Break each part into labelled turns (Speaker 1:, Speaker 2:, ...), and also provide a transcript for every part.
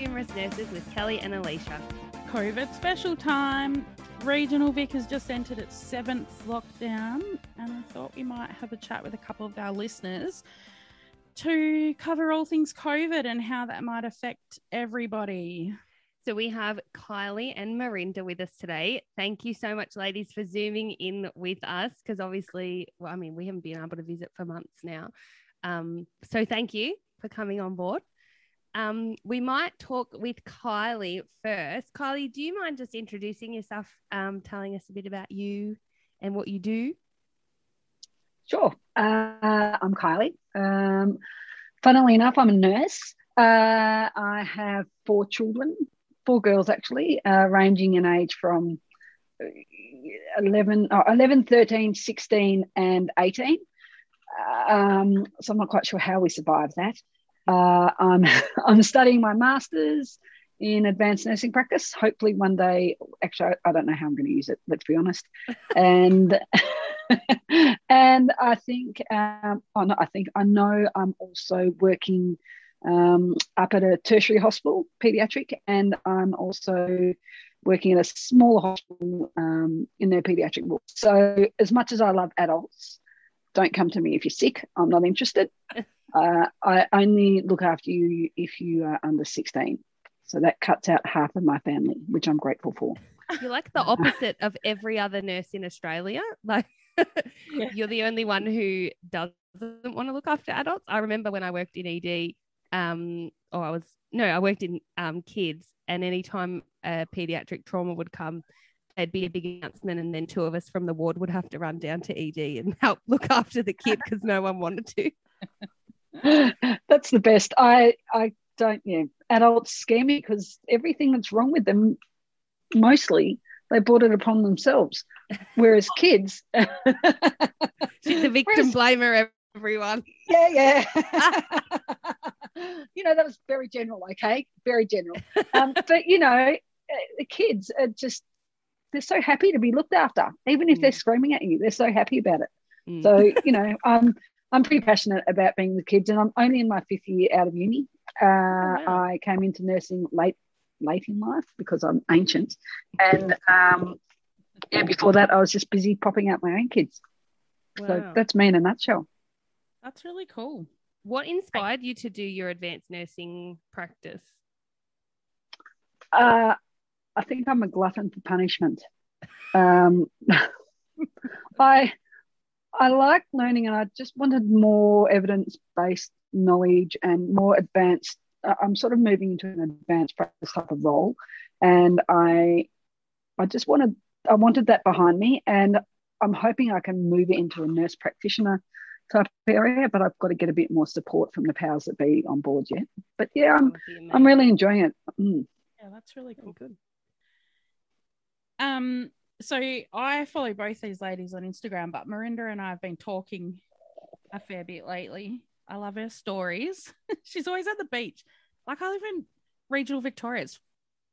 Speaker 1: Humorous Nurses with Kelly and Alicia.
Speaker 2: COVID special time. Regional Vic has just entered its seventh lockdown, and I thought we might have a chat with a couple of our listeners to cover all things COVID and how that might affect everybody.
Speaker 1: So we have Kylie and Marinda with us today. Thank you so much, ladies, for zooming in with us because obviously, well, I mean, we haven't been able to visit for months now. Um, so thank you for coming on board. Um, we might talk with Kylie first. Kylie, do you mind just introducing yourself, um, telling us a bit about you and what you do?
Speaker 3: Sure. Uh, I'm Kylie. Um, funnily enough, I'm a nurse. Uh, I have four children, four girls actually, uh, ranging in age from 11, oh, 11, 13, 16, and 18. Um, so I'm not quite sure how we survived that. Uh, I'm I'm studying my masters in advanced nursing practice. Hopefully, one day. Actually, I, don't know how I'm going to use it. Let's be honest. And and I think, um, oh no, I think I know I'm also working um, up at a tertiary hospital, pediatric, and I'm also working at a smaller hospital um, in their pediatric ward. So, as much as I love adults, don't come to me if you're sick. I'm not interested. Uh, I only look after you if you are under 16. So that cuts out half of my family, which I'm grateful for.
Speaker 1: You're like the opposite of every other nurse in Australia. Like you're the only one who doesn't want to look after adults. I remember when I worked in ED, um, or I was no, I worked in um, kids, and anytime a pediatric trauma would come, there'd be a big announcement, and then two of us from the ward would have to run down to ED and help look after the kid because no one wanted to.
Speaker 3: that's the best. I I don't yeah. Adults scare me because everything that's wrong with them, mostly they brought it upon themselves. Whereas kids,
Speaker 1: she's a victim blamer. Everyone.
Speaker 3: Yeah, yeah. you know that was very general. Okay, very general. Um, but you know, the kids are just they're so happy to be looked after, even if mm. they're screaming at you. They're so happy about it. Mm. So you know, um, I'm pretty passionate about being with kids, and I'm only in my fifth year out of uni. Uh, oh. I came into nursing late, late in life because I'm ancient, and um, yeah, before that I was just busy popping out my own kids. Wow. So that's me in a nutshell.
Speaker 2: That's really cool.
Speaker 1: What inspired you to do your advanced nursing practice?
Speaker 3: Uh, I think I'm a glutton for punishment. Um, I I like learning and I just wanted more evidence based knowledge and more advanced. Uh, I'm sort of moving into an advanced practice type of role. And I, I just wanted, I wanted that behind me. And I'm hoping I can move it into a nurse practitioner type of area, but I've got to get a bit more support from the powers that be on board yet. But yeah, I'm, I'm really enjoying it.
Speaker 2: Mm. Yeah, that's really cool. Good. Um, so I follow both these ladies on Instagram, but Marinda and I have been talking a fair bit lately. I love her stories. She's always at the beach. Like I live in regional Victoria. It's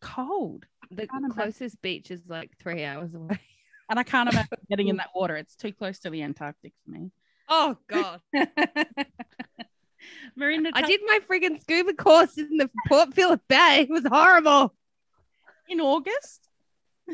Speaker 2: cold.
Speaker 1: The closest imagine. beach is like three hours away.
Speaker 2: And I can't imagine getting in that water. It's too close to the Antarctic for me.
Speaker 1: Oh God. Marinda, I did my friggin' scuba course in the Port Phillip Bay. It was horrible.
Speaker 2: In August?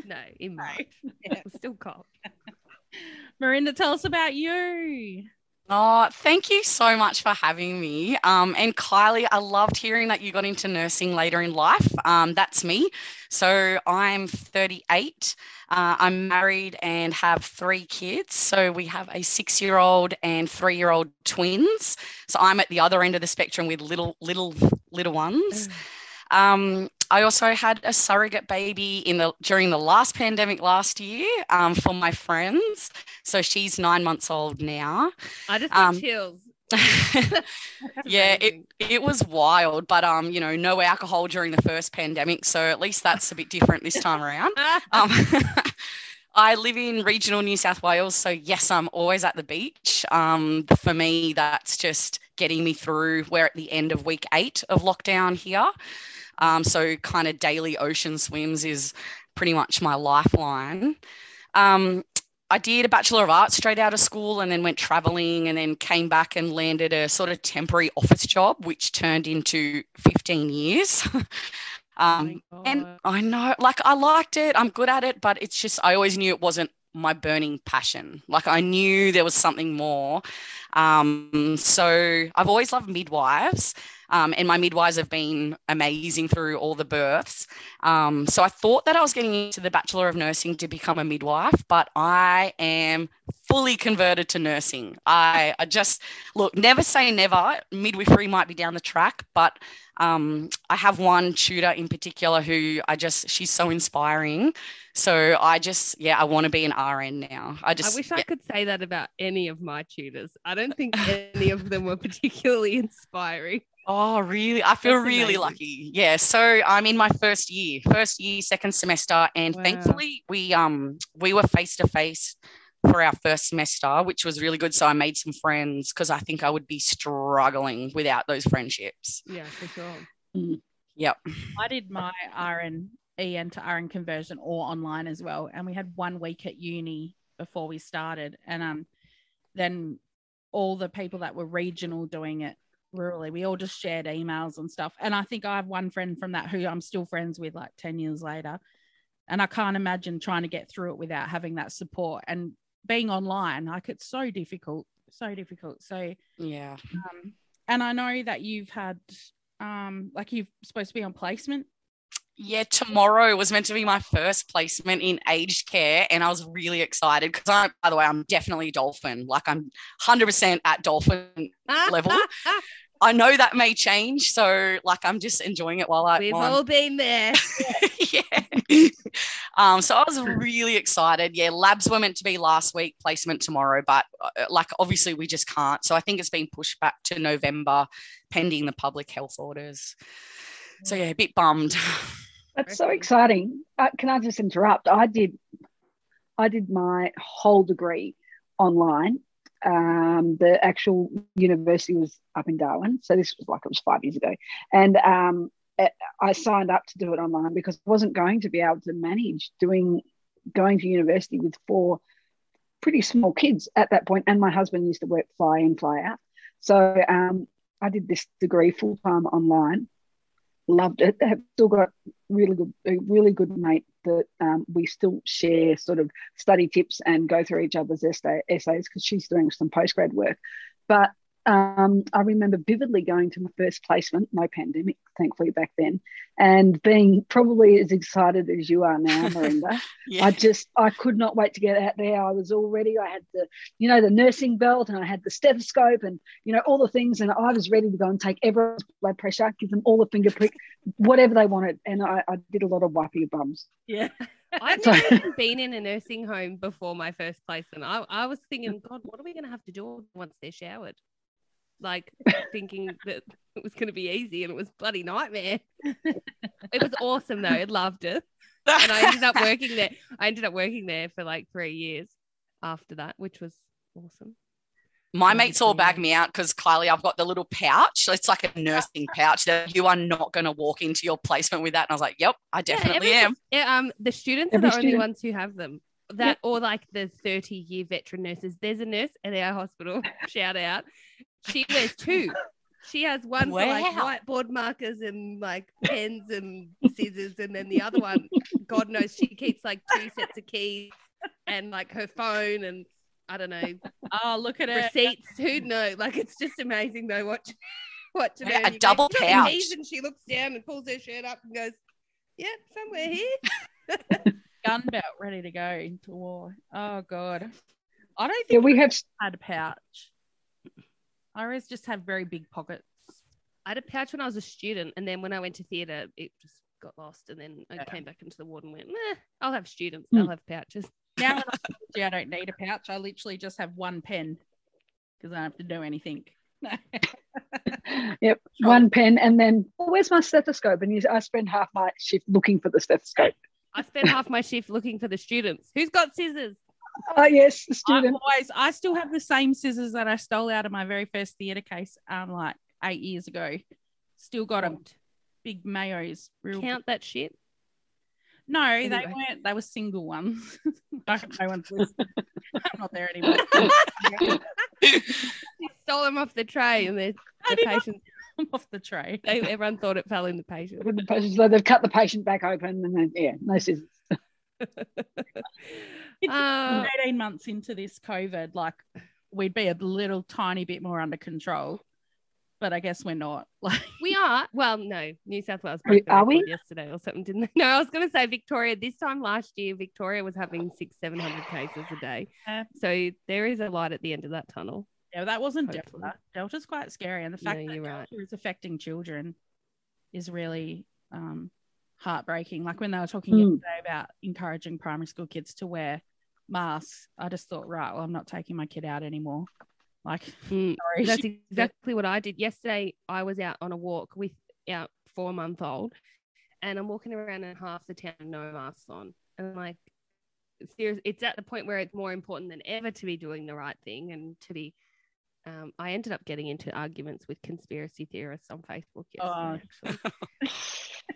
Speaker 1: No, in March. Yeah. It's still cold.
Speaker 2: Marinda, tell us about you.
Speaker 4: Oh, thank you so much for having me. Um, and Kylie, I loved hearing that you got into nursing later in life. Um, that's me. So I'm 38. Uh, I'm married and have three kids. So we have a six year old and three year old twins. So I'm at the other end of the spectrum with little, little, little ones. Mm. Um, I also had a surrogate baby in the during the last pandemic last year um, for my friends. So she's nine months old now.
Speaker 1: I just um, chills.
Speaker 4: yeah, it, it was wild, but um, you know, no alcohol during the first pandemic, so at least that's a bit different this time around. Um, I live in regional New South Wales, so yes, I'm always at the beach. Um, for me, that's just getting me through. We're at the end of week eight of lockdown here. Um, so, kind of daily ocean swims is pretty much my lifeline. Um, I did a Bachelor of Arts straight out of school and then went traveling and then came back and landed a sort of temporary office job, which turned into 15 years. um,
Speaker 2: Oh
Speaker 4: and I know, like, I liked it. I'm good at it, but it's just, I always knew it wasn't my burning passion. Like, I knew there was something more. Um, so I've always loved midwives. Um, and my midwives have been amazing through all the births. Um, so I thought that I was getting into the Bachelor of Nursing to become a midwife, but I am fully converted to nursing. I, I just look, never say never. Midwifery might be down the track, but um, I have one tutor in particular who I just, she's so inspiring. So I just, yeah, I want to be an RN now. I just,
Speaker 1: I wish
Speaker 4: yeah.
Speaker 1: I could say that about any of my tutors. I don't think any of them were particularly inspiring.
Speaker 4: Oh, really? I feel
Speaker 1: That's
Speaker 4: really
Speaker 1: amazing.
Speaker 4: lucky. Yeah. So I'm in my first year, first year, second semester, and
Speaker 1: Wow.
Speaker 4: thankfully we um we were face to face for our first semester, which was really good. So I made some friends because I think I would be struggling without those friendships.
Speaker 1: Yeah, for sure.
Speaker 4: Yep.
Speaker 2: I did my RN EN to RN conversion all online as well, and we had one week at uni before we started, and um, then all the people that were regional doing it rurally, we all just shared emails and stuff. And I think I have one friend from that who I'm still friends with, like ten years later, and I can't imagine trying to get through it without having that support and being online. Like it's so difficult, so difficult. So
Speaker 4: Yeah.
Speaker 2: um, and I know that you've had um like you're supposed to be on placement.
Speaker 4: Yeah, tomorrow was meant to be my first placement in aged care, and I was really excited because I, by the way, I'm definitely dolphin. Like I'm 100% at dolphin Level? I know that may change. So like I'm just enjoying it while I
Speaker 1: We've
Speaker 4: while I'm-
Speaker 1: all been there.
Speaker 4: yeah. Um, so I was really excited. Yeah, labs were meant to be last week, placement tomorrow, but uh, like obviously we just can't. So I think it's been pushed back to November pending the public health orders. So yeah, a bit bummed.
Speaker 3: That's so exciting. Uh, can I just interrupt? I did, I did my whole degree online. Um, the actual university was up in Darwin, so this was like it was five years ago, and um, eh, I signed up to do it online because I wasn't going to be able to manage doing going to university with four pretty small kids at that point, and my husband used to work fly in fly out, so um, I did this degree full time online loved it. Have still got really good, a really good mate that um, we still share sort of study tips and go through each other's essay, essays because she's doing some postgrad work. But um, I remember vividly going to my first placement, no pandemic, thankfully back then, and being probably as excited as you are now, Marinda.
Speaker 4: yeah.
Speaker 3: I just I could not wait to get out there. I was all ready. I had the you know the nursing belt and I had the stethoscope and you know all the things and I was ready to go and take everyone's blood pressure, give them all the finger prick, whatever they wanted. And I, I did a lot of wiping bums.
Speaker 2: Yeah.
Speaker 1: I've never even been in a nursing home before my first placement. I, I was thinking, God, what are we going to have to do once they're showered? Like thinking that it was going to be easy and it was bloody nightmare. it was awesome though. I loved it. And I ended up working there. I ended up working there for like three years after that, which was awesome.
Speaker 4: My mates all
Speaker 1: Obviously,
Speaker 4: bag me out because Kylie, I've got the little pouch. It's like a nursing pouch that you are not going to walk into your placement with that. And I was like, yep, I definitely
Speaker 1: every-
Speaker 4: am.
Speaker 1: Yeah, um, the students
Speaker 3: Every
Speaker 1: are the only ones who have them. That or like the 30 year veteran nurses. There's a nurse at our hospital, shout out. She wears two. She has one for like whiteboard markers and like pens and scissors, and then the other one, God knows, she keeps like two sets of keys and like her phone and I don't know
Speaker 2: Oh, look at it.
Speaker 1: receipts. Who'd know? Like it's just amazing though. Watch, watching
Speaker 4: Yeah,
Speaker 1: her.
Speaker 4: a
Speaker 1: and you go,
Speaker 4: double
Speaker 1: "You
Speaker 4: pouch.
Speaker 1: keys?" And she looks down and pulls her shirt up and goes, "Yeah, somewhere here."
Speaker 2: gun belt ready to go into war. Oh god. I don't
Speaker 3: Yeah,
Speaker 2: think
Speaker 3: we have
Speaker 2: I had a pouch. I always just have very big pockets.
Speaker 1: I had a pouch when I was a student, and then when I went to theatre, it just got lost. And then I came back into the ward and went, "Meh, I'll have students.
Speaker 3: Hmm.
Speaker 1: They'll have pouches."
Speaker 2: Now I'm 50, I don't need a pouch. I literally just have one pen because I don't have to do anything.
Speaker 3: yep one pen and then oh, where's my stethoscope? And you, I spend half my shift looking for the stethoscope.
Speaker 1: I spent half my shift looking for the students. Who's got scissors?
Speaker 3: Oh yes, the
Speaker 2: I
Speaker 3: student.
Speaker 2: always, I still have the same scissors that I stole out of my very first theatre case, um, like eight years ago. Still got them. Big mayos. Real
Speaker 1: Count that shit.
Speaker 2: No, they weren't. They were single ones. I hope no one's listening. I'm not there anymore.
Speaker 1: She stole them off the tray, and the,
Speaker 2: I
Speaker 1: the
Speaker 2: did
Speaker 1: patient.
Speaker 2: Off the tray.
Speaker 1: They, everyone thought it fell in the patient.
Speaker 3: The patient- So they've cut the patient back open, and then yeah, no scissors.
Speaker 2: It's
Speaker 1: Uh,
Speaker 2: 18 months into this COVID, like we'd be a little tiny bit more under control. But I guess we're not. Like
Speaker 1: we are. Well, no, New South Wales
Speaker 3: Are we-
Speaker 1: broke
Speaker 3: are we?
Speaker 1: yesterday or something, didn't they? No, I was going to say Victoria. This time last year, Victoria was having six, seven hundred cases a day.
Speaker 2: Yeah.
Speaker 1: So there is a light at the end of that tunnel.
Speaker 2: yeah, that wasn't
Speaker 1: Hopefully.
Speaker 2: Delta. Delta's quite scary. And the fact
Speaker 1: No,
Speaker 2: that
Speaker 1: you're
Speaker 2: Delta
Speaker 1: right.
Speaker 2: is affecting children is really um, heartbreaking. Like when they were talking
Speaker 3: Hmm.
Speaker 2: yesterday about encouraging primary school kids to wear masks, I just thought, right, well, I'm not taking my kid out anymore. Like,
Speaker 1: Mm,
Speaker 2: sorry.
Speaker 1: That's
Speaker 2: she-
Speaker 1: exactly what I did yesterday. I was out on a walk with our four month old, and I'm walking around in half the town, no masks on, and I'm like, serious. It's at the point where it's more important than ever to be doing the right thing and to be. Um, I ended up getting into arguments with conspiracy theorists on Facebook
Speaker 2: Oh.
Speaker 1: yesterday,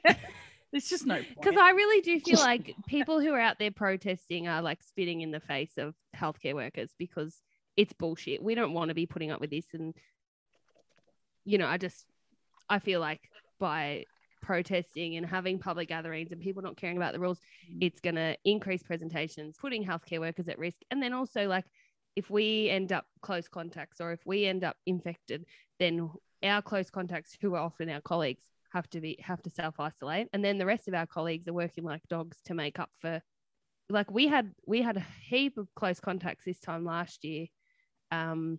Speaker 1: actually,
Speaker 2: There's just no
Speaker 1: because. I really do feel like people who are out there protesting are like spitting in the face of healthcare workers because it's bullshit. We don't want to be putting up with this. And, you know, I just, I feel like by protesting and having public gatherings and people not caring about the rules,
Speaker 2: Mm.
Speaker 1: it's going to increase presentations, putting healthcare workers at risk. And then also, like, if we end up close contacts or if we end up infected, then our close contacts, who are often our colleagues, have to be have to self isolate, and then the rest of our colleagues are working like dogs to make up for. Like we had we had a heap of close contacts this time last year, um,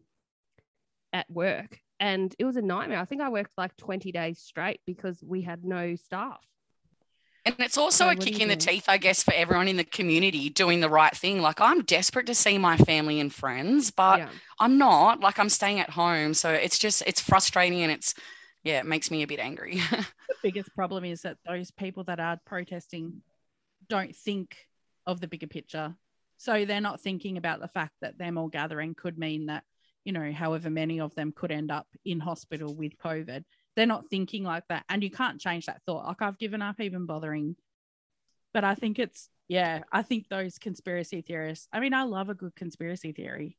Speaker 1: at work, and it was a nightmare. I think I worked like twenty days straight because we had no staff.
Speaker 4: And it's also
Speaker 1: So
Speaker 4: a kick in the teeth, I guess, for everyone in the community doing the right thing. Like, I'm desperate to see my family and friends, but
Speaker 1: yeah,
Speaker 4: I'm not. Like, I'm staying at home. So it's just, it's frustrating and it's, yeah, it makes me a bit angry.
Speaker 2: the biggest problem is that those people that are protesting don't think of the bigger picture. So they're not thinking about the fact that them all gathering could mean that, you know, however many of them could end up in hospital with COVID. They're not thinking like that. And you can't change that thought. Like I've given up even bothering. But I think it's, yeah, I think those conspiracy theorists, I mean, I love a good conspiracy theory,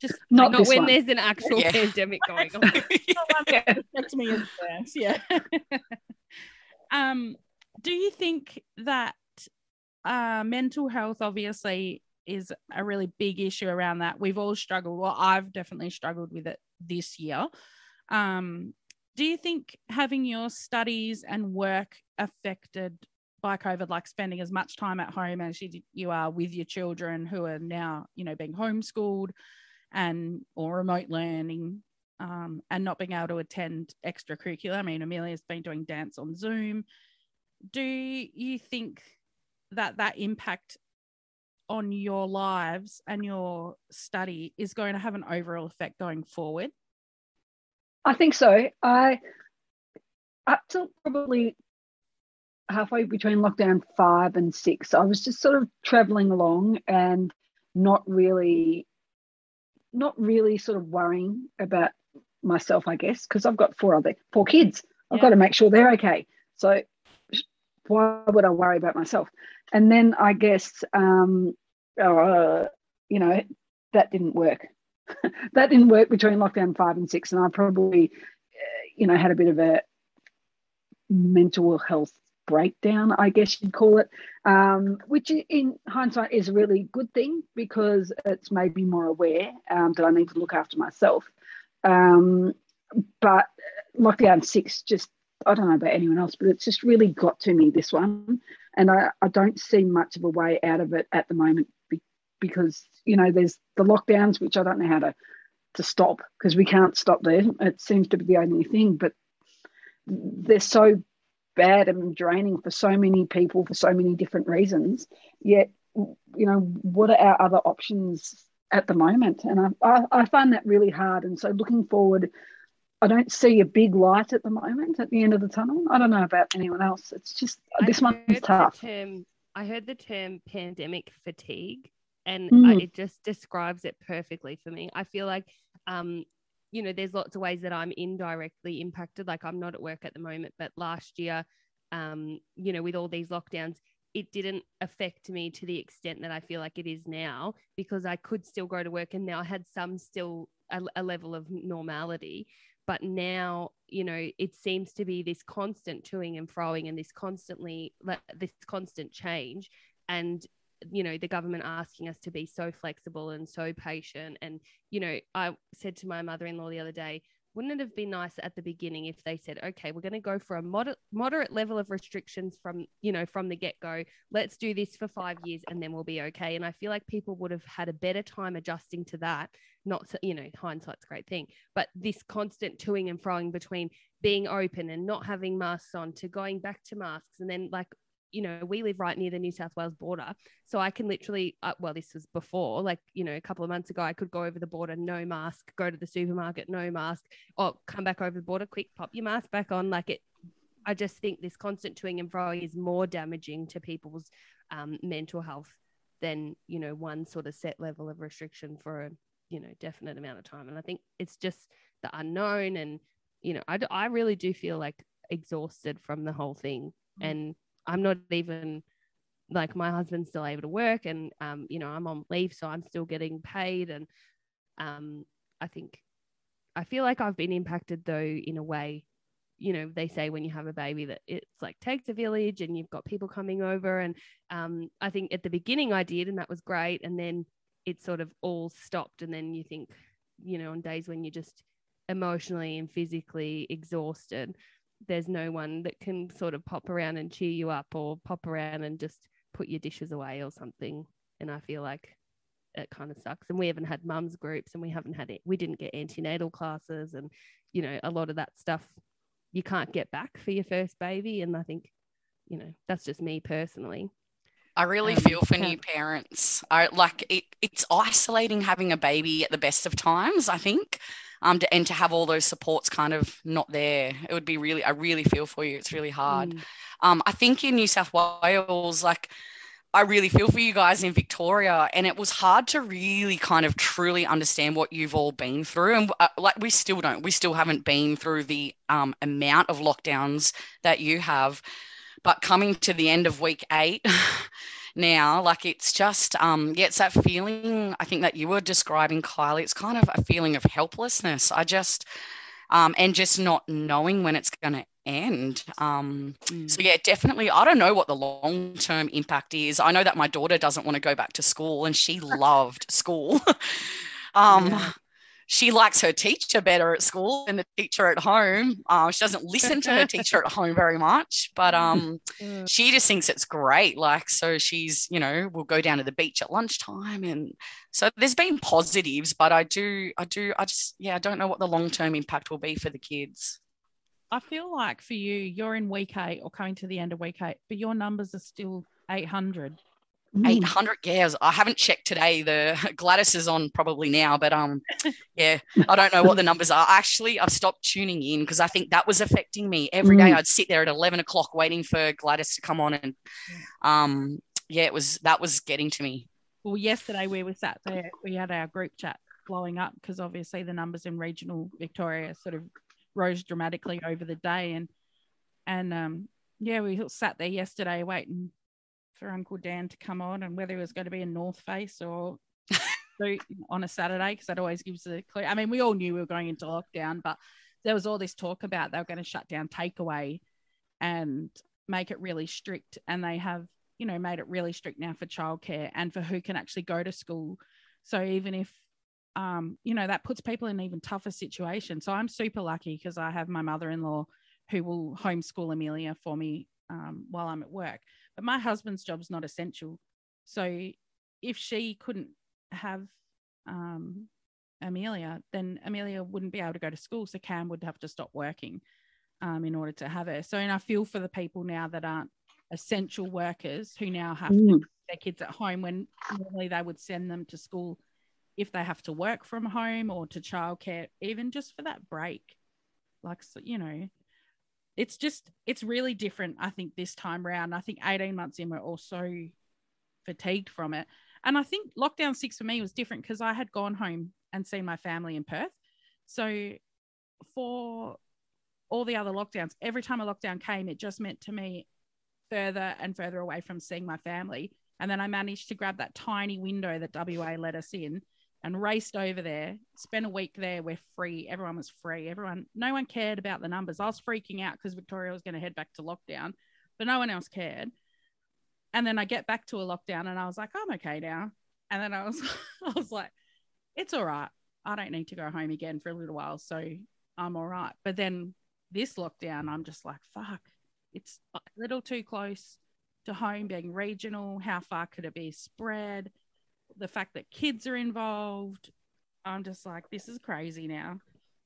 Speaker 2: just
Speaker 3: Not
Speaker 1: not when
Speaker 3: one.
Speaker 1: there's an actual
Speaker 4: Yeah.
Speaker 1: pandemic going on.
Speaker 2: affect me as worse. Yeah. um, do you think that uh, mental health obviously is a really big issue around that? We've all struggled. Well, I've definitely struggled with it this year. Um, do you think having your studies and work affected by COVID, like spending as much time at home as you, you are with your children who are now, you know, being homeschooled and or remote learning um, and not being able to attend extracurricular. I mean, Amelia's been doing dance on Zoom. Do you think that that impact on your lives and your study is going to have an overall effect going forward?
Speaker 3: I think so. I up till probably halfway between lockdown five and six, I was just sort of traveling along and not really, not really sort of worrying about myself, I guess, because I've got four other four kids. I've
Speaker 2: Yeah.
Speaker 3: got to make sure they're okay. So why would I worry about myself? And then I guess, um, uh, you know, that didn't work. that didn't work between lockdown five and six, and I probably, uh, you know, had a bit of a mental health breakdown, I guess you'd call it, um, which in hindsight is a really good thing because it's made me more aware um, that I need to look after myself. Um, but lockdown six just, I don't know about anyone else, but it's just really got to me this one. And I, I don't see much of a way out of it at the moment because, you know, there's the lockdowns, which I don't know how to, to stop because we can't stop them. It seems to be the only thing, but they're so bad and draining for so many people for so many different reasons. Yet, you know, what are our other options at the moment? And I, I, I find that really hard. And so, looking forward, I don't see a big light at the moment at the end of the tunnel. I don't know about anyone else. It's just
Speaker 1: I
Speaker 3: this one's tough.
Speaker 1: term- I heard the term pandemic fatigue, and
Speaker 3: Mm.
Speaker 1: I, it just describes it perfectly for me. I feel like, um, you know, there's lots of ways that I'm indirectly impacted. Like I'm not at work at the moment, but last year, um, you know, with all these lockdowns, it didn't affect me to the extent that I feel like it is now because I could still go to work and now I had some still a, a level of normality. But now, you know, it seems to be this constant toing and froing and this constantly, this constant change. And you know the government asking us to be so flexible and so patient. And you know i said to my mother-in-law the other day wouldn't it have been nice at the beginning if they said okay we're going to go for a moderate level of restrictions from you know from the get-go. Let's do this for five years and then we'll be okay and i feel like people would have had a better time adjusting to that. Not so, you know hindsight's a great thing. But this constant toing and froing between being open and not having masks on to going back to masks and then like you know, we live right near the New South Wales border. So I can literally, uh, well, this was before, like, you know, a couple of months ago, I could go over the border, no mask, go to the supermarket, no mask, or come back over the border, quick, pop your mask back on. Like it, I just think this constant toing and froing is more damaging to people's um, mental health than, you know, one sort of set level of restriction for a, you know, definite amount of time. And I think it's just the unknown. And, you know, I, I really do feel like exhausted from the whole thing. Mm. And I'm not even like my husband's still able to work and um, you know, I'm on leave, so I'm still getting paid. And um, I think I feel like I've been impacted though in a way, you know, they say when you have a baby that it's like takes a village and you've got people coming over. And um, I think at the beginning I did, and that was great. And then it sort of all stopped. And then you think, you know, on days when you're just emotionally and physically exhausted, there's no one that can sort of pop around and cheer you up or pop around and just put your dishes away or something. And I feel like it kind of sucks. And we haven't had mums groups and we haven't had it. We didn't get antenatal classes and, you know, a lot of that stuff you can't get back for your first baby. And I think, you know, that's just me personally.
Speaker 4: I really um, feel for new parents. I like it, it's isolating having a baby at the best of times, I think um, to, and to have all those supports kind of not there, it would be really, I really feel for you. It's really hard. Mm. Um, I think in New South Wales, like, I really feel for you guys in Victoria, and it was hard to really kind of truly understand what you've all been through. And uh, like, we still don't, we still haven't been through the um, amount of lockdowns that you have. But coming to the end of week eight, now. Like it's just, um, yeah, it's that feeling I think that you were describing, Kylie. It's kind of a feeling of helplessness. I just, um, and just not knowing when it's going to end. Um, mm. So, yeah, definitely. I don't know what the long term impact is. I know that my daughter doesn't want to go back to school and she loved school. um, yeah she likes her teacher better at school than the teacher at home. Uh, she doesn't listen to her teacher at home very much, but um, she just thinks it's great. Like, so she's, you know, we'll go down to the beach at lunchtime. And so there's been positives, but I do, I do, I just, yeah, I don't know what the long term impact will be for the kids.
Speaker 2: I feel like for you, you're in week eight or coming to the end of week eight, but your numbers are still 800.
Speaker 4: Mm. 800 years. I haven't checked today. The Gladys is on probably now, but um, yeah, I don't know what the numbers are. Actually, I've stopped tuning in because I think that was affecting me. Every day mm. I'd sit there at 11 o'clock waiting for Gladys to come on, and um, yeah, it was that was getting to me.
Speaker 2: Well, yesterday we were sat there, we had our group chat blowing up because obviously the numbers in regional Victoria sort of rose dramatically over the day, and and um, yeah, we sat there yesterday waiting for Uncle Dan to come on and whether it was going to be a North Face or on a Saturday because that always gives a clue. I mean, we all knew we were going into lockdown, but there was all this talk about they were going to shut down takeaway and make it really strict. And they have, you know, made it really strict now for childcare and for who can actually go to school. So even if, um, you know, that puts people in even tougher situation. So I'm super lucky because I have my mother in law who will homeschool Amelia for me um, while I'm at work. But my husband's job's not essential. So if she couldn't have um, Amelia, then Amelia wouldn't be able to go to school. So Cam would have to stop working um, in order to have her. So, and I feel for the people now that aren't essential workers who now have mm. their kids at home when normally they would send them to school if they have to work from home or to childcare, even just for that break. Like, you know, it's just it's really different i think this time around i think 18 months in we're all so fatigued from it. And i think lockdown six for me was different because i had gone home and seen my family in perth. So for all the other lockdowns every time a lockdown came it just meant to me further and further away from seeing my family. And then I managed to grab that tiny window that WA let us in and raced over there, spent a week there. We're free. Everyone was free. Everyone, no one cared about the numbers. I was freaking out because Victoria was going to head back to lockdown, but no one else cared. And then I get back to a lockdown and I was like, I'm okay now. And then I was, I was like, it's all right. I don't need to go home again for a little while. So I'm all right. But then this lockdown, I'm just like, fuck, it's a little too close to home being regional. How far could it be spread? The fact that kids are involved. I'm just like, this is crazy now.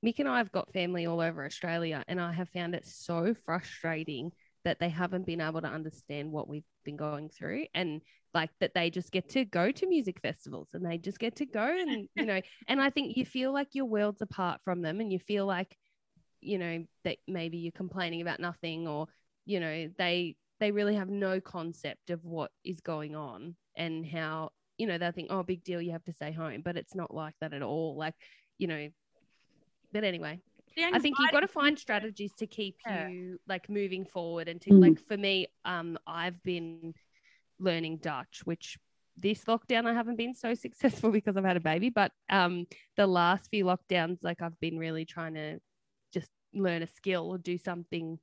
Speaker 1: Mick and I have got family all over Australia, and I have found it so frustrating that they haven't been able to understand what we've been going through and like that they just get to go to music festivals and they just get to go and you know and i think you feel like your world's apart from them and you feel like you know that maybe you're complaining about nothing or you know they they really have no concept of what is going on and how you know they'll think oh big deal you have to stay home but it's not like that at all like you know but anyway I think you've got to find strategies to keep yeah. you like moving forward and to mm. like for me um I've been learning Dutch which this lockdown I haven't been so successful because I've had a baby but um the last few lockdowns like I've been really trying to just learn a skill or do something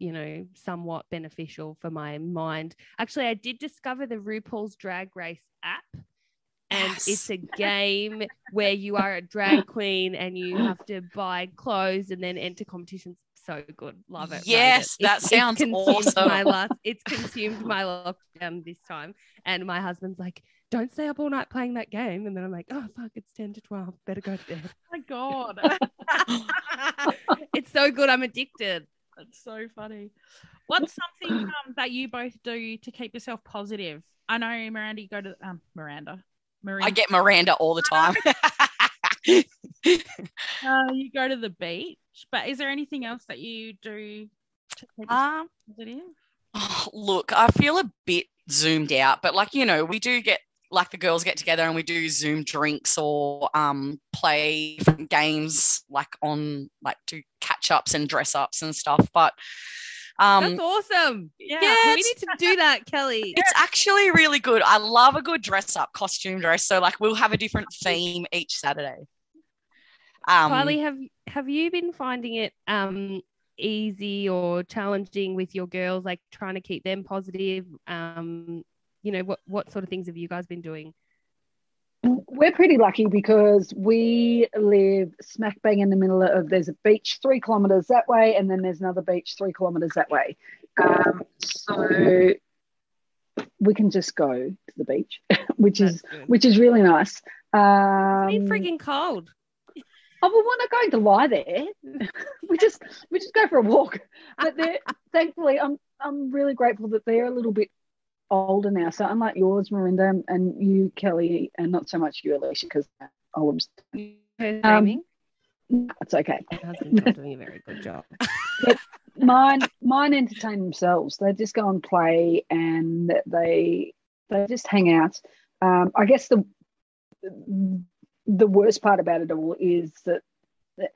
Speaker 1: you know somewhat beneficial for my mind actually I did discover the RuPaul's drag race app and yes. it's a game where you are a drag queen and you have to buy clothes and then enter competitions. So good, love it.
Speaker 4: Yes, it. that it's, sounds it's awesome.
Speaker 1: My last, it's consumed my lockdown this time, and my husband's like, "Don't stay up all night playing that game." And then I'm like, "Oh fuck, it's ten to twelve. Better go to bed." Oh
Speaker 2: my god,
Speaker 1: it's so good. I'm addicted.
Speaker 2: That's so funny. What's something um, that you both do to keep yourself positive? I know Miranda, you go to um, Miranda.
Speaker 4: Miranda. I get Miranda all the time.
Speaker 2: uh, you go to the beach, but is there anything else that you do to
Speaker 4: um, oh, look, I feel a bit zoomed out, but like you know, we do get like the girls get together and we do Zoom drinks or um, play games like on like do catch ups and dress ups and stuff. But
Speaker 1: um, That's awesome. Yeah, yeah we need to do that, Kelly.
Speaker 4: It's actually really good. I love a good dress up costume dress. So like we'll have a different theme each Saturday.
Speaker 1: Um, Kylie, have have you been finding it um easy or challenging with your girls, like trying to keep them positive? Um, you know, what what sort of things have you guys been doing?
Speaker 3: we're pretty lucky because we live smack bang in the middle of there's a beach three kilometers that way and then there's another beach three kilometers that way um, so we can just go to the beach which That's is good. which is really nice um,
Speaker 1: it's freaking cold
Speaker 3: Oh, well, we're not going to lie there. we just we just go for a walk. But thankfully, I'm I'm really grateful that they're a little bit older now. So unlike yours, Marinda, and you, Kelly, and not so much you, Alicia, because I was
Speaker 1: um,
Speaker 3: it's okay.
Speaker 1: My husband's not doing a very good job.
Speaker 3: mine, mine entertain themselves. They just go and play, and they they just hang out. Um, I guess the the worst part about it all is that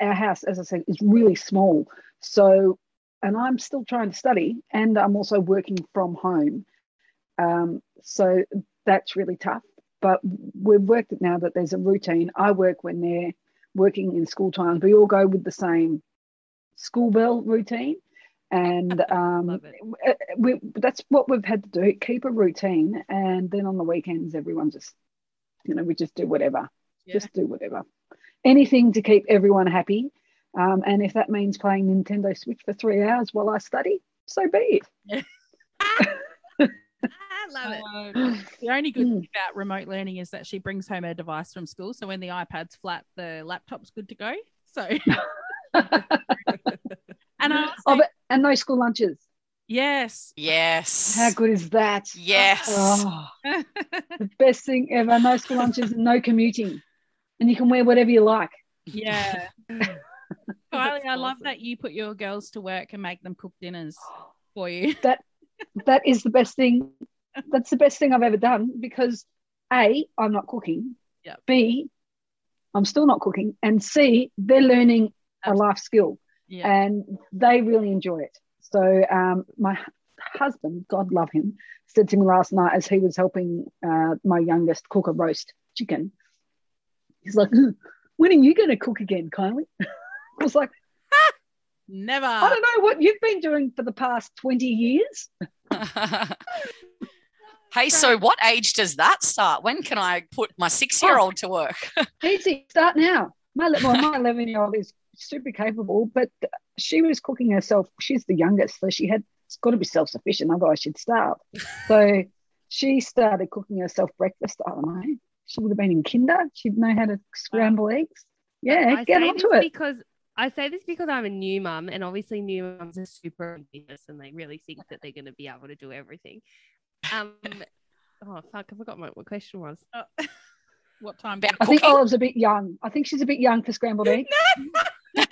Speaker 3: our house, as I said, is really small. So, and I'm still trying to study, and I'm also working from home. Um, so that's really tough. But we've worked it now that there's a routine. I work when they're working in school times. We all go with the same school bell routine. And um, we, that's what we've had to do keep a routine. And then on the weekends, everyone just, you know, we just do whatever. Yeah. Just do whatever. Anything to keep everyone happy. Um, and if that means playing Nintendo Switch for three hours while I study, so be it. Yeah.
Speaker 1: love it.
Speaker 2: Uh, the only good thing about remote learning is that she brings home her device from school. So when the iPad's flat, the laptop's good to go. So, and
Speaker 3: I also, oh, but, and no school lunches.
Speaker 2: Yes.
Speaker 4: Yes.
Speaker 3: How good is that?
Speaker 4: Yes.
Speaker 3: Oh, the best thing ever. No school lunches and no commuting. And you can wear whatever you like.
Speaker 2: Yeah. Kylie, I love that you put your girls to work and make them cook dinners for you.
Speaker 3: That that is the best thing that's the best thing I've ever done because A, I'm not cooking.
Speaker 2: Yep.
Speaker 3: B, I'm still not cooking. And C, they're learning a life skill and they really enjoy it. So um, my husband, God love him, said to me last night as he was helping uh, my youngest cook a roast chicken. He's like, "When are you going to cook again, Kylie?" I was like,
Speaker 2: Never.
Speaker 3: "I don't know what you've been doing for the past twenty years."
Speaker 4: hey, so what age does that start? When can I put my six year old to work?
Speaker 3: Easy, start now. My well, my eleven year old is super capable, but she was cooking herself. She's the youngest, so she had it's got to be self sufficient, otherwise she'd starve. so she started cooking herself breakfast. I don't know. She would have been in kinder. She'd know how to scramble eggs. Yeah,
Speaker 1: I
Speaker 3: get
Speaker 1: say
Speaker 3: onto it.
Speaker 1: because I say this because I'm a new mum, and obviously new mums are super ambitious and they really think that they're going to be able to do everything. Um, oh fuck, I forgot what question was.
Speaker 2: Uh, what time?
Speaker 4: About
Speaker 3: I think
Speaker 4: cooking?
Speaker 3: Olive's a bit young. I think she's a bit young for scrambled eggs.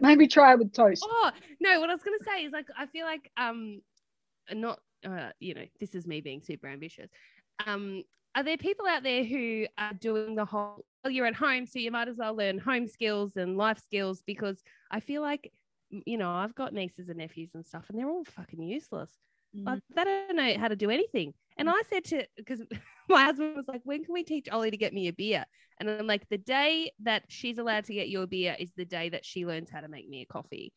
Speaker 3: Maybe try it with toast.
Speaker 1: Oh no, what I was going to say is like I feel like um, not uh, you know, this is me being super ambitious. Um, are there people out there who are doing the whole? Well, you're at home, so you might as well learn home skills and life skills because I feel like you know I've got nieces and nephews and stuff, and they're all fucking useless.
Speaker 2: Mm.
Speaker 1: Like they don't know how to do anything. And I said to because my husband was like, "When can we teach Ollie to get me a beer?" And I'm like, "The day that she's allowed to get you a beer is the day that she learns how to make me a coffee."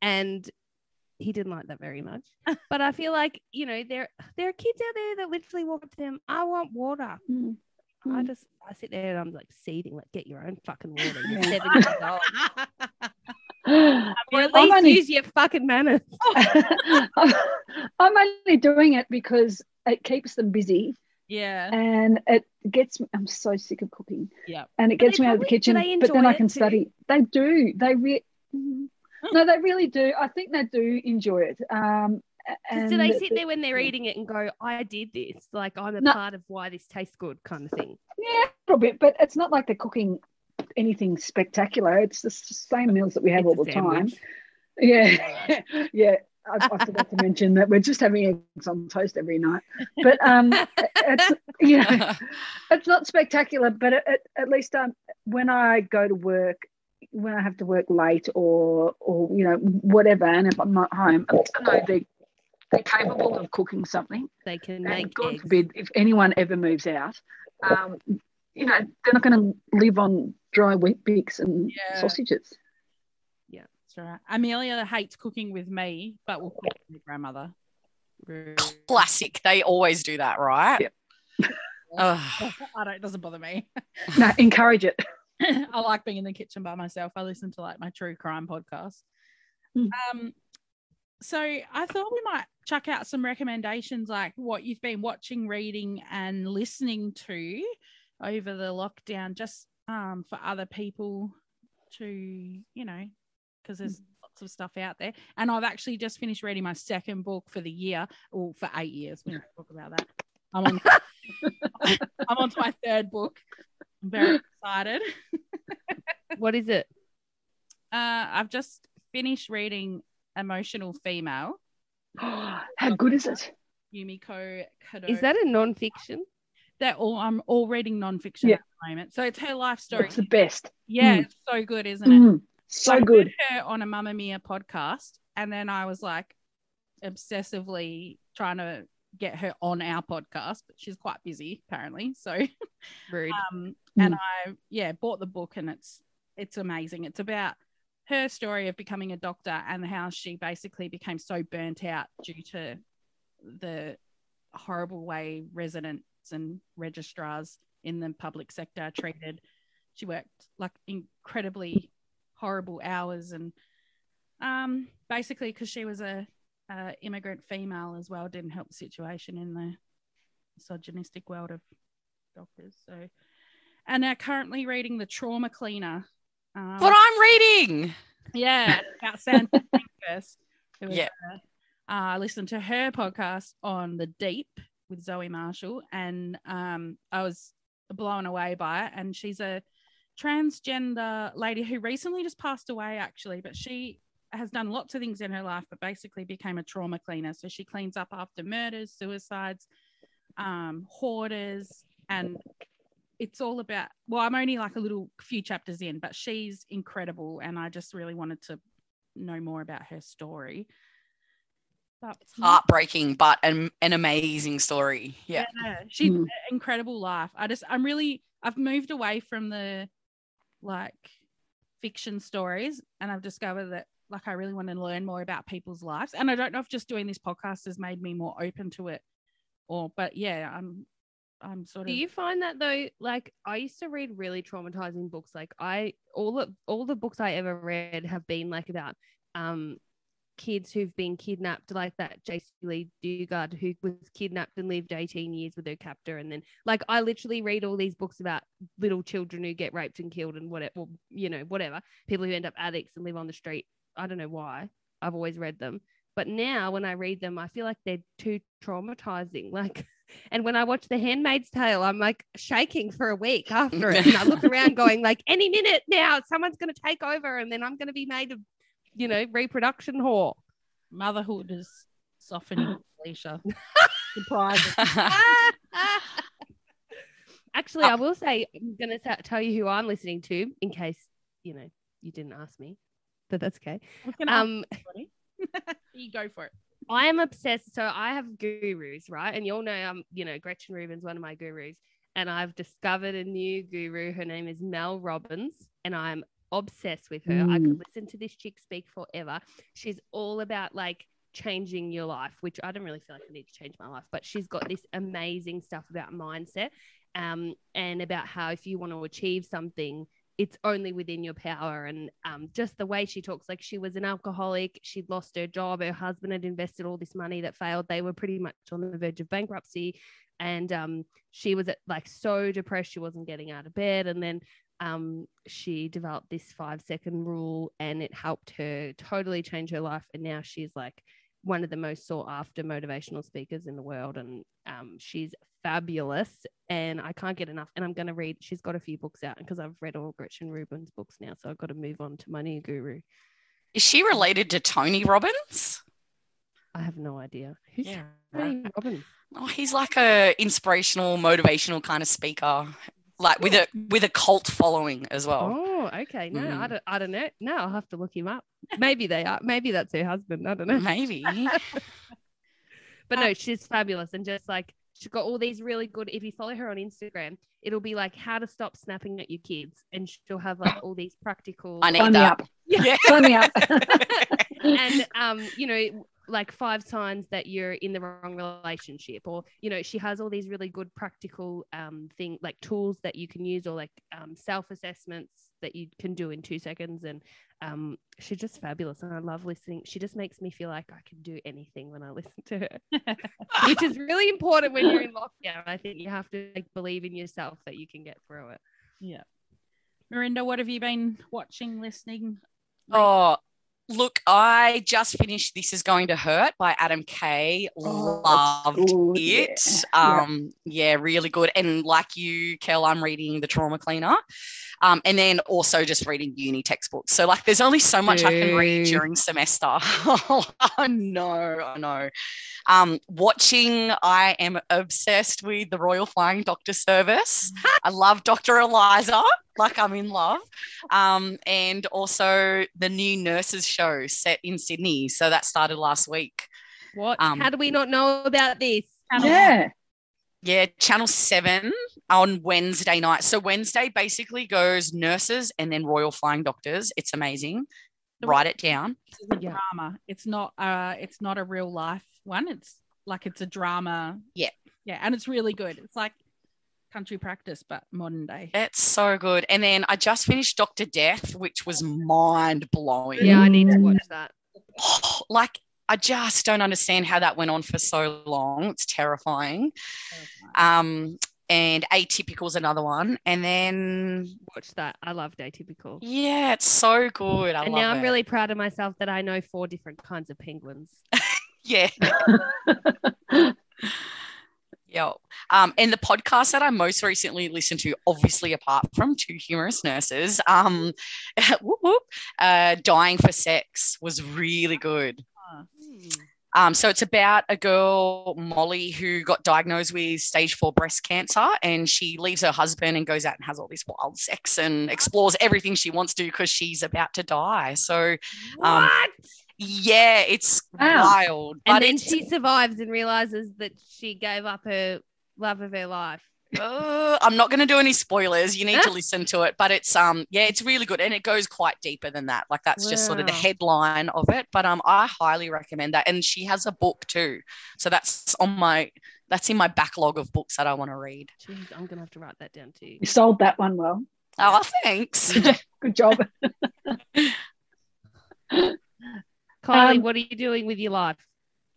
Speaker 1: And he didn't like that very much. but I feel like you know there there are kids out there that literally walk up to them, "I want water."
Speaker 3: Mm.
Speaker 1: I
Speaker 3: Mm.
Speaker 1: just I sit there and I'm like seething, like get your own fucking water. You're seven years old. Or at
Speaker 3: I'm
Speaker 1: least
Speaker 3: only-
Speaker 1: use your fucking manners.
Speaker 3: I'm I'm only doing it because it keeps them busy
Speaker 2: yeah.
Speaker 3: and it gets me. I'm so sick of cooking.
Speaker 2: Yeah.
Speaker 3: And it gets me out of the kitchen, but then I can
Speaker 1: too?
Speaker 3: study. They do. They re- Mm. no, they really do. I think they do enjoy it. Um,
Speaker 1: Because do they sit there when they're eating it and go, I did this? Like I'm a
Speaker 3: No.
Speaker 1: part of why this tastes good kind of thing.
Speaker 3: Yeah, a little bit, but it's not like they're cooking anything spectacular. It's the same meals that we have
Speaker 1: It's
Speaker 3: all the time. Yeah, yeah. I, I forgot to mention that we're just having eggs on toast every night, but um, it's yeah, it's not spectacular. But it, it, at least um, when I go to work, when I have to work late or or you know whatever, and if I'm not home, I know they they're capable of cooking something.
Speaker 1: They can
Speaker 3: And
Speaker 1: make
Speaker 3: God
Speaker 1: eggs.
Speaker 3: forbid if anyone ever moves out, um, you know, they're not going to live on dry Weet-Bix and
Speaker 2: Yeah.
Speaker 3: sausages.
Speaker 2: Yeah, that's right. Amelia hates cooking with me, but will cook with her grandmother.
Speaker 4: Classic. They always do that, right?
Speaker 3: Yep.
Speaker 2: I don't. It doesn't bother me.
Speaker 3: No, encourage it.
Speaker 2: I like being in the kitchen by myself. I listen to like my true crime podcast.
Speaker 3: Mm.
Speaker 2: Um, so I thought we might chuck out some recommendations, like what you've been watching, reading, and listening to over the lockdown, just um, for other people to, you know, because there's lots of stuff out there. And I've actually just finished reading my second book for the year, or for eight years. We don't talk about that. I'm on. I'm on to my third book. I'm very excited.
Speaker 1: What is it?
Speaker 2: Uh, I've just finished reading Emotional Female,
Speaker 3: How good is it?
Speaker 2: Yumiko Kadota.
Speaker 1: Is that a non-fiction?
Speaker 2: They're all I'm all reading nonfiction
Speaker 3: Yeah.
Speaker 2: at the moment. So it's her life story.
Speaker 3: It's the best.
Speaker 2: yeah,
Speaker 3: Mm.
Speaker 2: it's so good, isn't it?
Speaker 3: Mm,
Speaker 2: So
Speaker 3: so
Speaker 2: I
Speaker 3: good.
Speaker 2: heard her on a Mamamia podcast, and then I was like obsessively trying to get her on our podcast, but she's quite busy apparently. So
Speaker 1: Rude.
Speaker 2: um, and I yeah bought the book and it's it's amazing. It's about her story of becoming a doctor and how she basically became so burnt out due to the horrible way and registrars in the public sector are treated. She worked like incredibly horrible hours and um, basically because she was a, a immigrant female as well didn't help the situation in the misogynistic world of doctors. So, and now currently reading the Trauma Cleaner. Um,
Speaker 4: What I'm reading.
Speaker 2: yeah, about Sandra who
Speaker 4: Yeah.
Speaker 2: uh, I listened to her podcast on the Deep with Zoe Marshall, and um, I was blown away by it. And she's a transgender lady who recently just passed away, actually, but she has done lots of things in her life, but basically became a trauma cleaner. So she cleans up after murders, suicides, um, hoarders, and it's all about. Well, I'm only like a little few chapters in, but she's incredible, and I just really wanted to know more about her story. But
Speaker 4: It's heartbreaking, but an, an amazing story. Yeah.
Speaker 2: yeah, she's
Speaker 3: Mm.
Speaker 2: an incredible life. I just, I'm really, I've moved away from the like fiction stories, and I've discovered that like I really want to learn more about people's lives. And I don't know if just doing this podcast has made me more open to it, or but yeah, I'm, I'm sort of Do
Speaker 1: you find that though? Like I used to read really traumatizing books. Like I all the all the books I ever read have been like about um kids who've been kidnapped, like that Jaycee Lee Dugard who was kidnapped and lived 18 years with her captor. And then like I literally read all these books about little children who get raped and killed and whatever, well, you know, whatever. People who end up addicts and live on the street. I don't know why. I've always read them. But now when I read them, I feel like they're too traumatizing. Like and when I watch The Handmaid's Tale, I'm like shaking for a week after it. And I look around going like, any minute now, someone's going to take over and then I'm going to be made of, you know, reproduction whore.
Speaker 2: motherhood is softening, Alicia. Surprising.
Speaker 1: Actually, I will say, I'm going to tell you who I'm listening to in case, you know, you didn't ask me, but that's okay.
Speaker 2: We can ask
Speaker 1: Um,
Speaker 2: you go for it.
Speaker 1: I am obsessed. So I have gurus, right? And you all know I'm, you know, Gretchen Rubin's one of my gurus. And I've discovered a new guru. Her name is Mel Robbins, and I'm obsessed with her. I could listen to this chick speak forever. She's all about like changing your life, which I don't really feel like I need to change my life, but she's got this amazing stuff about mindset um, and about how if you want to achieve something, it's only within your power. And um, just the way she talks, like she was an alcoholic, she'd lost her job, her husband had invested all this money that failed. They were pretty much on the verge of bankruptcy. And um, she was like so depressed, she wasn't getting out of bed. And then um, she developed this five second rule and it helped her totally change her life. And now she's like one of the most sought after motivational speakers in the world. And um, she's fabulous. And I can't get enough. And I'm going to read, she's got a few books out because I've read all Gretchen Rubin's books now. So I've got to move on to my new guru.
Speaker 4: Is she related to Tony Robbins?
Speaker 1: I have no idea. Who's
Speaker 4: Yeah.
Speaker 1: Tony Robbins?
Speaker 4: Oh, he's like a inspirational, motivational kind of speaker, like with a with a cult following as well.
Speaker 1: Oh, okay. No, I,
Speaker 4: Mm.
Speaker 1: don't, I don't know. No, I'll have to look him up. Maybe they are. Maybe that's her husband. I don't know.
Speaker 4: Maybe.
Speaker 1: But no, she's fabulous and just like she's got all these really good. If you follow her on Instagram, it'll be like how to stop snapping at your kids, and she'll have like all these practical.
Speaker 4: I need
Speaker 3: Sign me
Speaker 4: that.
Speaker 3: up.
Speaker 4: Yeah.
Speaker 3: Sign me up.
Speaker 1: and um, you know, like five signs that you're in the wrong relationship, or you know, she has all these really good practical um thing like tools that you can use, or like um self assessments that you can do in two seconds, and um, she's just fabulous, and I love listening. She just makes me feel like I can do anything when I listen to her, which is really important when you're in lockdown. I think you have to like believe in yourself that you can get through it.
Speaker 2: Yeah. Mirinda, what have you been watching, listening?
Speaker 4: Oh, look, I just finished This Is Going to Hurt by Adam Kay.
Speaker 3: Oh,
Speaker 4: Loved it.
Speaker 3: yeah. Yeah.
Speaker 4: Um, yeah, really good. And like you, Kel, I'm reading The Trauma Cleaner. Um, and then also just reading uni textbooks. So like there's only so much I can read during semester. I know, I know. Um, watching, I am obsessed with the Royal Flying Doctor Service. I love Dr. Eliza, like I'm in love. Um, and also the new nurses show set in Sydney. So that started last week.
Speaker 1: What?
Speaker 4: Um,
Speaker 1: How do we not know about this?
Speaker 3: yeah.
Speaker 4: Yeah, Channel 7 on Wednesday night. So Wednesday basically goes nurses and then Royal Flying Doctors. It's amazing.
Speaker 2: The-
Speaker 4: Write it down.
Speaker 2: This is a drama. It's not uh it's not a real life one. It's like it's a drama.
Speaker 4: Yeah.
Speaker 2: Yeah, and it's really good. It's like country practice, but modern day.
Speaker 4: It's so good. And then I just finished Dr. Death, which was mind blowing.
Speaker 1: Yeah, I need to watch that.
Speaker 4: like, I just don't understand how that went on for so long. It's terrifying. Um, and Atypical is another one. And then,
Speaker 1: Watch that. I loved Atypical.
Speaker 4: yeah, it's so good. I
Speaker 1: and
Speaker 4: love
Speaker 1: now I'm
Speaker 4: it.
Speaker 1: really proud of myself that I know four different kinds of penguins.
Speaker 4: Yeah. Yeah. Um, and the podcast that I most recently listened to, obviously apart from Two Humerus Nurses, um, whoop, whoop, uh, Dying for Sex was really good. Um, so it's about a girl, Molly, who got diagnosed with stage four breast cancer, and she leaves her husband and goes out and has all this wild sex and explores everything she wants to because she's about to die. So, um,
Speaker 1: What?
Speaker 4: Yeah, it's
Speaker 3: Wow.
Speaker 4: wild.
Speaker 1: And
Speaker 4: But
Speaker 1: then she survives and realizes that she gave up her love of her life.
Speaker 4: Uh, I'm not going to do any spoilers. You need to listen to it, but it's um yeah, it's really good and it goes quite deeper than that. Like that's just sort of the headline of it, but um I highly recommend that. And she has a book too, so that's on my that's in my backlog of books that I want to read.
Speaker 1: Jeez, I'm gonna have to write that down too.
Speaker 3: You sold that one well.
Speaker 4: Oh, thanks.
Speaker 3: Good job.
Speaker 1: Kylie,
Speaker 3: Um,
Speaker 1: what are you doing with your life?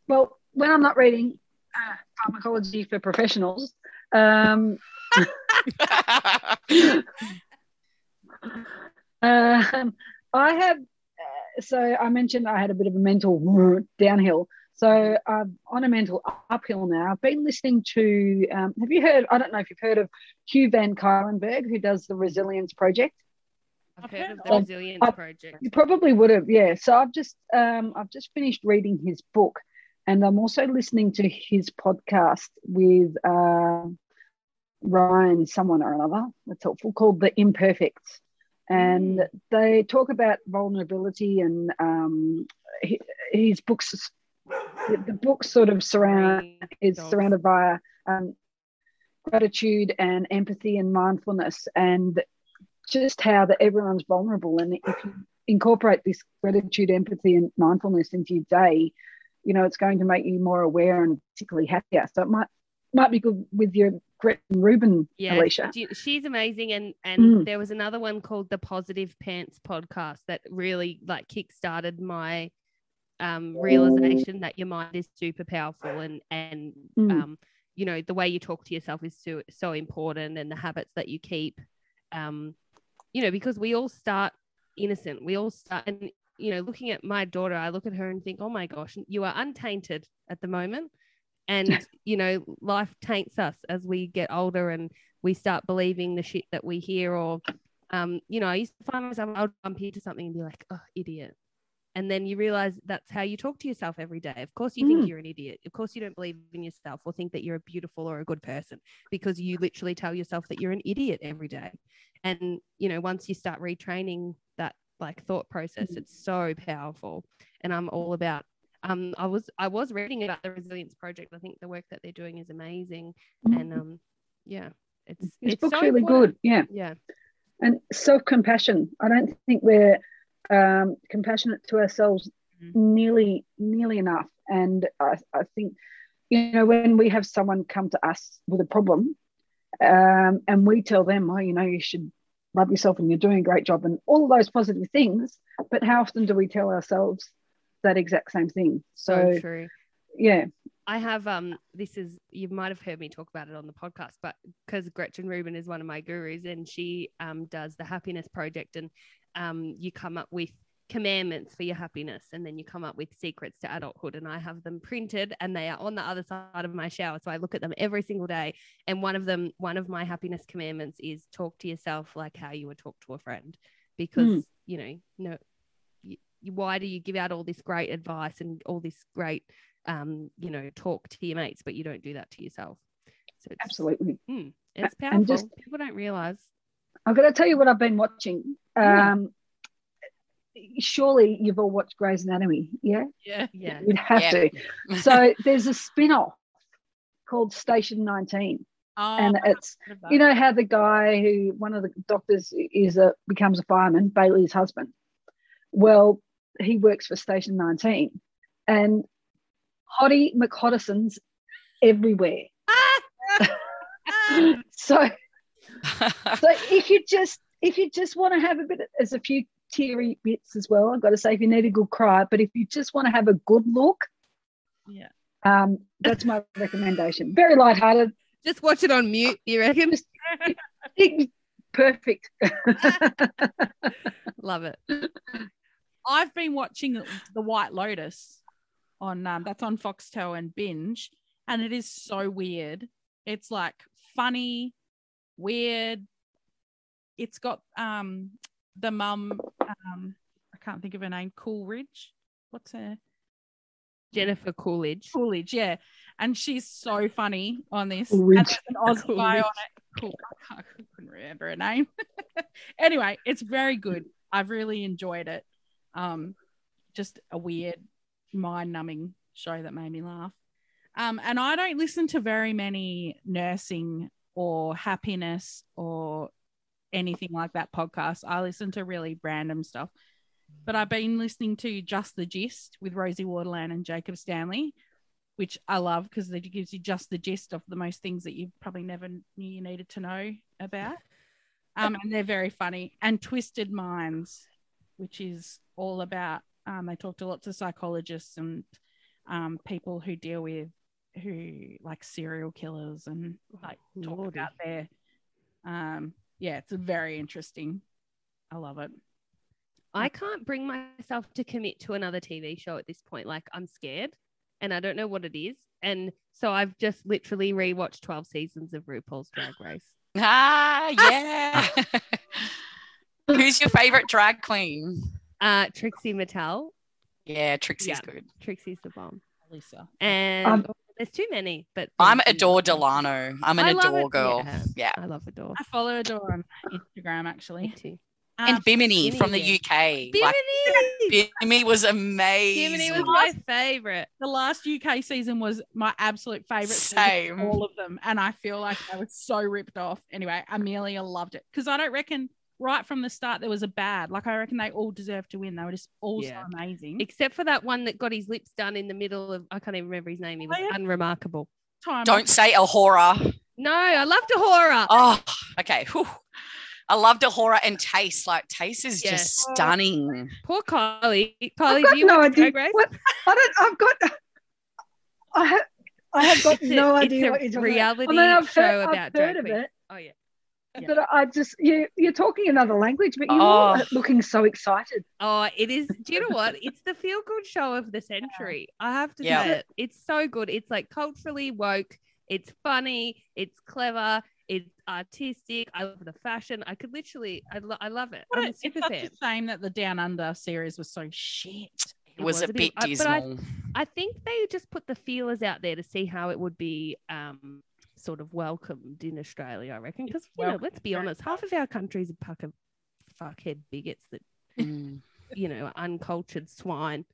Speaker 3: Well, when I'm not reading uh, pharmacology for professionals, um, um, I have. Uh, so I mentioned I had a bit of a mental downhill. So I'm on a mental uphill now. I've been listening to. Um, have you heard? I don't know if you've heard of Hugh Van Cuylenberg, who does the Resilience Project.
Speaker 1: I've heard of the. Resilience
Speaker 3: I-
Speaker 1: Project.
Speaker 3: You probably would have, yeah. So I've just um, I've just finished reading his book, and I'm also listening to his podcast with uh, Ryan, someone or another. That's helpful. Called The Imperfects, and they talk about vulnerability and um, hi- his books. The book sort of surround is surrounded by um, gratitude and empathy and mindfulness and just how that everyone's vulnerable. And if you incorporate this gratitude empathy and mindfulness into your day you know it's going to make you more aware and particularly happier. So it might might be good with your Gretchen Rubin
Speaker 1: Yeah,
Speaker 3: Alicia.
Speaker 1: she's amazing, and and
Speaker 3: Mm.
Speaker 1: there was another one called the Positive Pants podcast that really like kickstarted my um, realization that your mind is super powerful, and and
Speaker 3: Mm.
Speaker 1: um, you know the way you talk to yourself is so so important, and the habits that you keep, um, you know, because we all start innocent, we all start, and you know, looking at my daughter, I look at her and think, oh my gosh, you are untainted at the moment. And, you know, life taints us as we get older and we start believing the shit that we hear. Or, um, you know, I used to find myself, I would bump into something and be like, oh, idiot. And then you realize that's how you talk to yourself every day. Of course, you think
Speaker 3: Mm.
Speaker 1: you're an idiot. Of course, you don't believe in yourself or think that you're a beautiful or a good person because you literally tell yourself that you're an idiot every day. And, you know, once you start retraining that like thought process,
Speaker 3: Mhm.
Speaker 1: it's so powerful. And I'm all about um I was I was reading about the resilience project. I think the work that they're doing is amazing. And um yeah, it's
Speaker 3: his
Speaker 1: it's
Speaker 3: book's
Speaker 1: so
Speaker 3: really
Speaker 1: important.
Speaker 3: good yeah
Speaker 1: Yeah.
Speaker 3: and self-compassion i don't think we're um, compassionate to ourselves
Speaker 2: Mm.
Speaker 3: nearly nearly enough and I, I think you know when we have someone come to us with a problem um, and we tell them oh you know you should love yourself and you're doing a great job and all of those positive things but how often do we tell ourselves that exact same thing
Speaker 1: So,
Speaker 3: so,
Speaker 1: true.
Speaker 3: yeah
Speaker 1: I have um this is you might have heard me talk about it on the podcast, but because Gretchen Rubin is one of my gurus and she um does the happiness project and um you come up with commandments for your happiness and then you come up with secrets to adulthood and I have them printed and they are on the other side of my shower so I look at them every single day and one of them one of my happiness commandments is talk to yourself like how you would talk to a friend because
Speaker 3: Mm.
Speaker 1: you know no you, why do you give out all this great advice and all this great um, you know, talk to your mates, but you don't do that to yourself. So it's,
Speaker 3: absolutely
Speaker 1: mm, it's
Speaker 3: And
Speaker 1: powerful.
Speaker 3: just-
Speaker 1: People don't realize.
Speaker 3: I'm going to tell you what i've been watching. Um, surely you've all watched Grey's Anatomy yeah?
Speaker 2: Yeah.
Speaker 1: Yeah.
Speaker 3: you'd have
Speaker 4: Yeah.
Speaker 3: to. So there's a spin-off called Station 19
Speaker 2: Oh,
Speaker 3: and it's you know how the guy who one of the doctors is a becomes a fireman Bailey's husband? Well he works for Station 19 and Hottie McHottison's everywhere. So so if you just if you just want to have a bit there's a few teary bits as well I've got to say if you need a good cry but if you just want to have a good look
Speaker 2: Yeah.
Speaker 3: um that's my recommendation very lighthearted
Speaker 1: Just watch it on mute, you reckon?
Speaker 3: Just- It- perfect
Speaker 1: Love it.
Speaker 2: I've been watching The White Lotus on um, that's on Foxtel and Binge, and it is so weird. It's like funny, weird. It's got um the mum um I can't think of her name, Coolridge. What's her
Speaker 1: Jennifer Coolidge.
Speaker 2: Coolidge? Yeah, and she's so funny on this.
Speaker 3: Coolidge.
Speaker 2: And there's an Aussie guy on it. Cool. I can't- I couldn't remember her name. anyway, it's very good. I've really enjoyed it. Um, just a weird, mind numbing show that made me laugh. Um, and I don't listen to very many nursing or happiness or anything like that podcast. I listen to really random stuff. But I've been listening to Just the Gist with Rosie Waterland and Jacob Stanley, which I love because it gives you just the gist of the most things that you probably never knew you needed to know about. Um, and they're very funny. And Twisted Minds, which is all about, um, they talk to lots of psychologists and um, people who deal with who like serial killers and like talk
Speaker 1: Lordy.
Speaker 2: about their um yeah it's very interesting i love it
Speaker 1: I can't bring myself to commit to another TV show at this point. Like I'm scared and I don't know what it is. And so I've just literally rewatched 12 seasons of RuPaul's Drag Race.
Speaker 4: Ah, yeah. Who's your favorite drag queen?
Speaker 1: Uh Trixie Mattel.
Speaker 4: Yeah, Trixie's
Speaker 1: Yeah.
Speaker 4: good.
Speaker 1: Trixie's the bomb.
Speaker 2: lisa
Speaker 1: And
Speaker 3: Um,
Speaker 1: there's too many, but
Speaker 4: I'm
Speaker 1: there's
Speaker 4: Adore Delano. I'm an
Speaker 1: I
Speaker 4: Adore
Speaker 1: it.
Speaker 4: girl.
Speaker 1: Yeah.
Speaker 4: Yeah.
Speaker 1: I love Adore.
Speaker 2: i follow Adore on instagram
Speaker 1: Me
Speaker 2: actually
Speaker 1: too.
Speaker 4: And
Speaker 2: Um,
Speaker 4: Bimini from the UK.
Speaker 1: Bimini!
Speaker 4: Like, Bimini was amazing.
Speaker 1: Bimini was my favorite.
Speaker 2: the last uk season was my absolute favorite season
Speaker 4: Same.
Speaker 2: of all of them and i feel like i was so ripped off anyway amelia loved it because i don't reckon right from the start there was a bad like i reckon they all deserved to win they were just all
Speaker 1: Yeah.
Speaker 2: so amazing
Speaker 1: Except for that one that got his lips done in the middle of I can't even remember his name. He was
Speaker 2: Oh, yeah.
Speaker 1: unremarkable.
Speaker 2: time
Speaker 4: Don't say A'Whora.
Speaker 1: No, I loved A'Whora.
Speaker 4: Oh, okay. Whew. I loved A'Whora and Tayce. Like Tayce is
Speaker 1: Yeah.
Speaker 4: just stunning.
Speaker 1: Poor Kylie.
Speaker 3: I've
Speaker 1: Kylie,
Speaker 3: got
Speaker 1: do you
Speaker 3: no
Speaker 1: watch
Speaker 3: idea.
Speaker 1: Drag Race?
Speaker 3: What? I don't. I've got. I have. I have got
Speaker 1: It's
Speaker 3: no
Speaker 1: it's
Speaker 3: idea
Speaker 1: a
Speaker 3: what you're talking
Speaker 1: reality
Speaker 3: about. I mean, I've
Speaker 1: show
Speaker 3: heard,
Speaker 1: about
Speaker 3: I've heard of it,
Speaker 1: Oh yeah.
Speaker 2: Yeah.
Speaker 3: but I just you you're talking another language, but you're
Speaker 4: Oh.
Speaker 3: looking so excited.
Speaker 1: Oh, it is. Do you know what? It's the feel good show of the century. I have to
Speaker 4: Yeah.
Speaker 1: say it. It's so good. It's like culturally woke. It's funny. It's clever. It's artistic. I love the fashion. I could literally. I, lo- I love it.
Speaker 2: What
Speaker 1: I'm
Speaker 2: a-
Speaker 1: a
Speaker 2: it's
Speaker 1: super
Speaker 2: such
Speaker 1: fan.
Speaker 2: a shame that the Down Under series was so shit.
Speaker 4: It was, a bit
Speaker 1: I- but I-
Speaker 4: dismal.
Speaker 1: I think they just put the feelers out there to see how it would be um, sort of welcomed in Australia, I reckon. Because, you know, let's be honest, half of our country's a pack of fuckhead bigots that,
Speaker 4: Mm.
Speaker 1: you know, uncultured swine.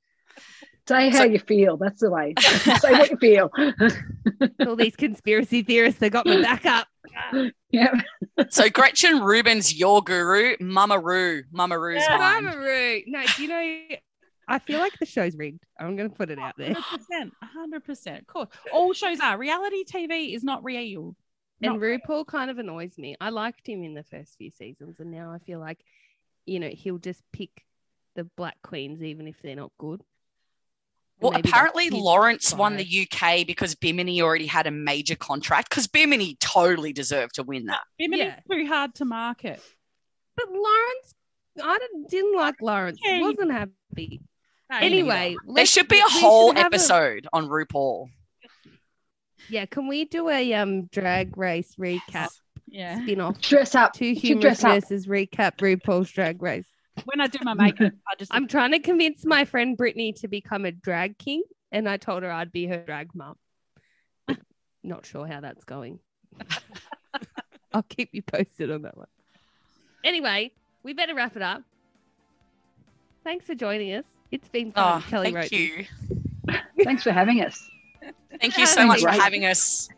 Speaker 3: Say how
Speaker 4: So-
Speaker 3: you feel. That's the way. Say what you feel.
Speaker 1: All these conspiracy theorists, they got my back up.
Speaker 3: yeah.
Speaker 4: so Gretchen Rubin's your guru, Mama Ru. Mama Ru's
Speaker 2: Yeah.
Speaker 1: Mama Ru. No, do you know, I feel like the show's rigged. I'm going to put it out there.
Speaker 2: 100%. 100%. Of course. All shows are. Reality TV is not real.
Speaker 1: And
Speaker 2: Not-
Speaker 1: RuPaul kind of annoys me. I liked him in the first few seasons, and now I feel like, you know, he'll just pick the black queens even if they're not good.
Speaker 4: Well,
Speaker 1: maybe
Speaker 4: apparently
Speaker 1: his
Speaker 4: Lawrence won the UK because Bimini already had a major contract because Bimini totally deserved to win that.
Speaker 2: Bimini's
Speaker 1: Yeah.
Speaker 2: too hard to market.
Speaker 1: But Lawrence, I didn't, didn't like Lawrence.
Speaker 2: Yeah, you-
Speaker 1: Wasn't happy.
Speaker 2: No,
Speaker 1: Anyway,
Speaker 4: There should be a whole
Speaker 1: have a-
Speaker 4: episode on RuPaul.
Speaker 1: yeah, can we do a um drag race recap
Speaker 2: Yeah.
Speaker 1: spin off?
Speaker 3: Dress up.
Speaker 1: Two
Speaker 3: You should
Speaker 1: humorous
Speaker 3: dress up.
Speaker 1: nurses recap RuPaul's drag race.
Speaker 2: When I do my makeup, I just
Speaker 1: I'm trying to convince my friend Brittany to become a drag king, and I told her I'd be her drag mum. Not sure how that's going. I'll keep you posted on that one. Anyway, we better wrap it up. Thanks for joining us. It's been fun.
Speaker 4: Oh,
Speaker 1: Kelly
Speaker 4: thank
Speaker 1: wrote
Speaker 4: you.
Speaker 1: this.
Speaker 3: Thanks for having us.
Speaker 4: Thank you so
Speaker 1: Having
Speaker 4: much for having us.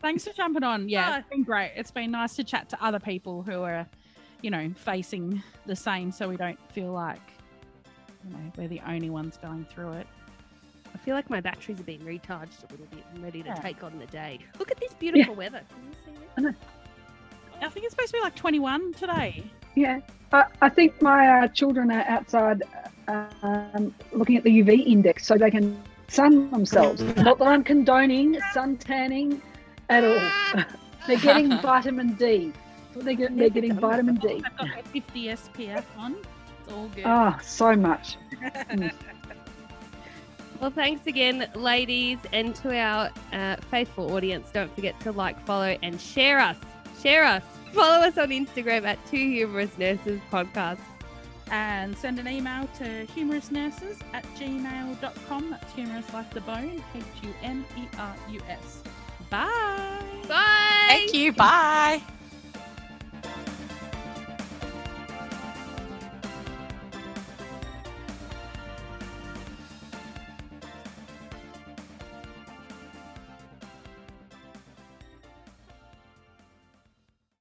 Speaker 2: Thanks for jumping on. Yeah,
Speaker 1: Ah.
Speaker 2: it's been great. It's been nice to chat to other people who are, you know, facing the same so we don't feel like, you know, we're the only ones going through it.
Speaker 1: I feel like my batteries are being recharged a little bit and ready to
Speaker 2: Yeah.
Speaker 1: take on the day. Look at this beautiful weather. Can you see it?
Speaker 2: I think it's supposed to be like 21 today.
Speaker 3: Yeah. I, I think my uh, children are outside um, looking at the UV index so they can sun themselves. Not that I'm condoning sun tanning at all. They're getting vitamin D. They're, get, they're getting vitamin D.
Speaker 2: I've got my 50 SPF on. It's all good.
Speaker 3: Ah, so much.
Speaker 1: Well, thanks again, ladies, and to our uh, faithful audience. Don't forget to like, follow, and share us. Share us. Follow us on Instagram at Two Humerus Nurses Podcast.
Speaker 2: and send an email to humerusnurses at gmail.com. That's humerus like the bone, H U M E R U S. Bye.
Speaker 1: Bye.
Speaker 4: Thank you. Bye.